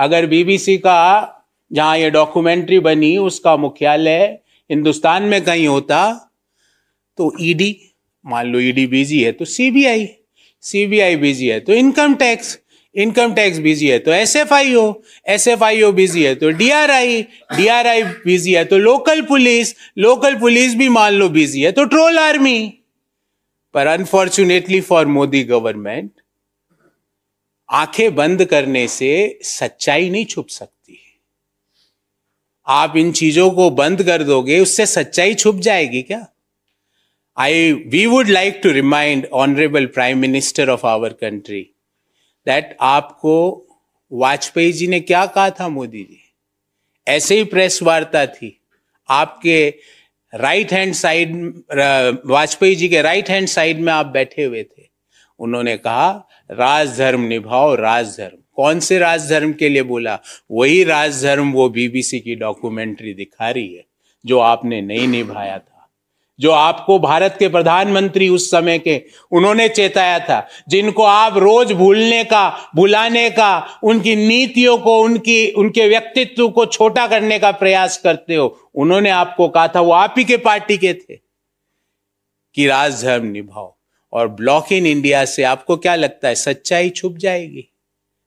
अगर बीबीसी का, जहाँ ये डॉक्यूमेंट्री बनी, उसका मुख्यालय हिंदुस्तान में कहीं होता तो ईडी मान लो ईडी बिज़ी है तो सीबीआई सीबीआई बिज़ी है तो income tax income tax busy है तो S F I O S F I O busy है तो डीआरआई डीआरआई बिज़ी है तो लोकल पुलिस लोकल पुलिस भी मान लो बिज़ी है तो ट्रोल आर्मी पर अनफॉर्चुनेटली फॉर मोदी गवर्नमेंट आँखें बंद करने से सच्चाई नहीं छुप सकती। है आप इन चीज़ों को बंद कर दोगे, उससे सच्चाई छुप जाएगी क्या? I we would like to remind honourable prime minister of our country that आपको वाजपेयी जी ने क्या कहा था मोदी जी? ऐसे ही प्रेस वार्ता थी। आपके right hand side Vajpayee ji के राइट हैंड साइड में आप बैठे हुए थे। उन्होंने कहा, राजधर्म निभाओ, राजधर्म। कौन से राजधर्म के लिए बोला? वही राजधर्म वो बीबीसी की डॉक्यूमेंट्री दिखा रही है, जो आपने नहीं निभाया था। जो आपको भारत के प्रधानमंत्री उस समय के, उन्होंने चेताया था, जिनको आप रोज भूलने का, भुलाने का, उनकी नीतियों को, उनकी, उनके व्यक्तित्व को छोटा करने का प्रयास करते हो, उन्होंने आपको कहा था, वो आप ही के पार्टी के थे, कि राजधर्म निभाओ। और ब्लॉक इन इंडिया से आपको क्या लगता है? सच्चाई छुप जाएगी।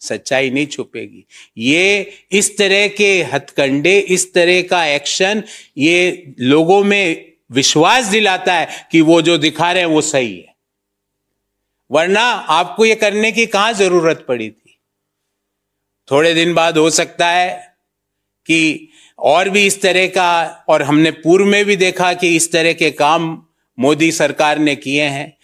सच्चाई नहीं छुपेगी। ये इस तरह के हथकंडे, इस तरह का एक्शन ये लोगों में विश्वास दिलाता है कि वो जो दिखा रहे हैं वो सही है। वरना आपको ये करने की कहाँ ज़रूरत पड़ी थी? थोड़े दिन बाद हो सकता है कि और भी इस तरह का, और हमने पूर्व में भी देखा कि इस तरह के काम मोदी सरकार ने किए हैं।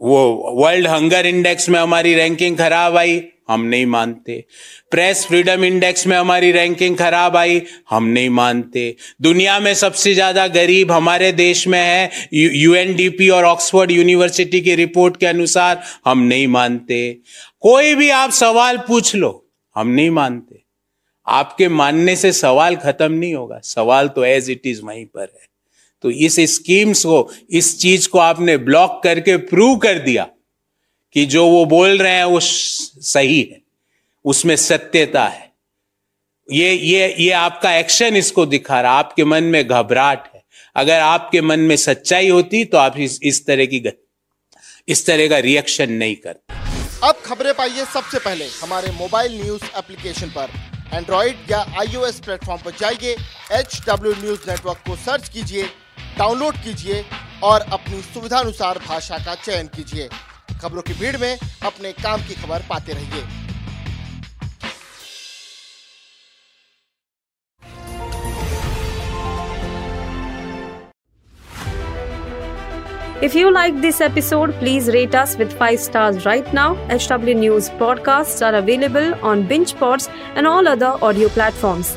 वो वर्ल्ड हंगर इंडेक्स में हमारी रैंकिंग खराब आई, हम नहीं मानते। प्रेस फ्रीडम इंडेक्स में हमारी रैंकिंग खराब आई, हम नहीं मानते। दुनिया में सबसे ज़्यादा गरीब हमारे देश में है यूएनडीपी और ऑक्सफोर्ड यूनिवर्सिटी की रिपोर्ट के अनुसार हम नहीं मानते। कोई भी आप सवाल पूछ लो, हम नहीं मानते। आपके मानने से सवाल खत्म नहीं होगा। सवाल तो एज इट इज़ वहीं पर है। तो इस स्कीम्स को, इस चीज़ को आपने ब्लॉक करके प्रूव कर दिया कि जो वो बोल रहे हैं वो सही है, उसमें सत्यता है। ये ये ये आपका एक्शन इसको दिखा रहा, आपके मन में घबराहट है। अगर आपके मन में सच्चाई होती तो आप इस इस तरह की इस तरह का रिएक्शन नहीं करते। अब खबरें पाइए सबसे पहले हमारे मोबाइल न्यूज़ एप्लीकेशन पर। एंड्रॉइड या आईओएस प्लेटफॉर्म पर जाइए एच डब्ल्यू न्यूज़ नेटवर्क को सर्च कीजिए। डाउनलोड कीजिए और अपनी सुविधानुसार भाषा का चयन कीजिए खबरों की भीड़ में अपने काम की खबर पाते रहिए If you like this episode, please rate us with 5 stars right now. HW News podcasts are available on BingePods and all other audio platforms.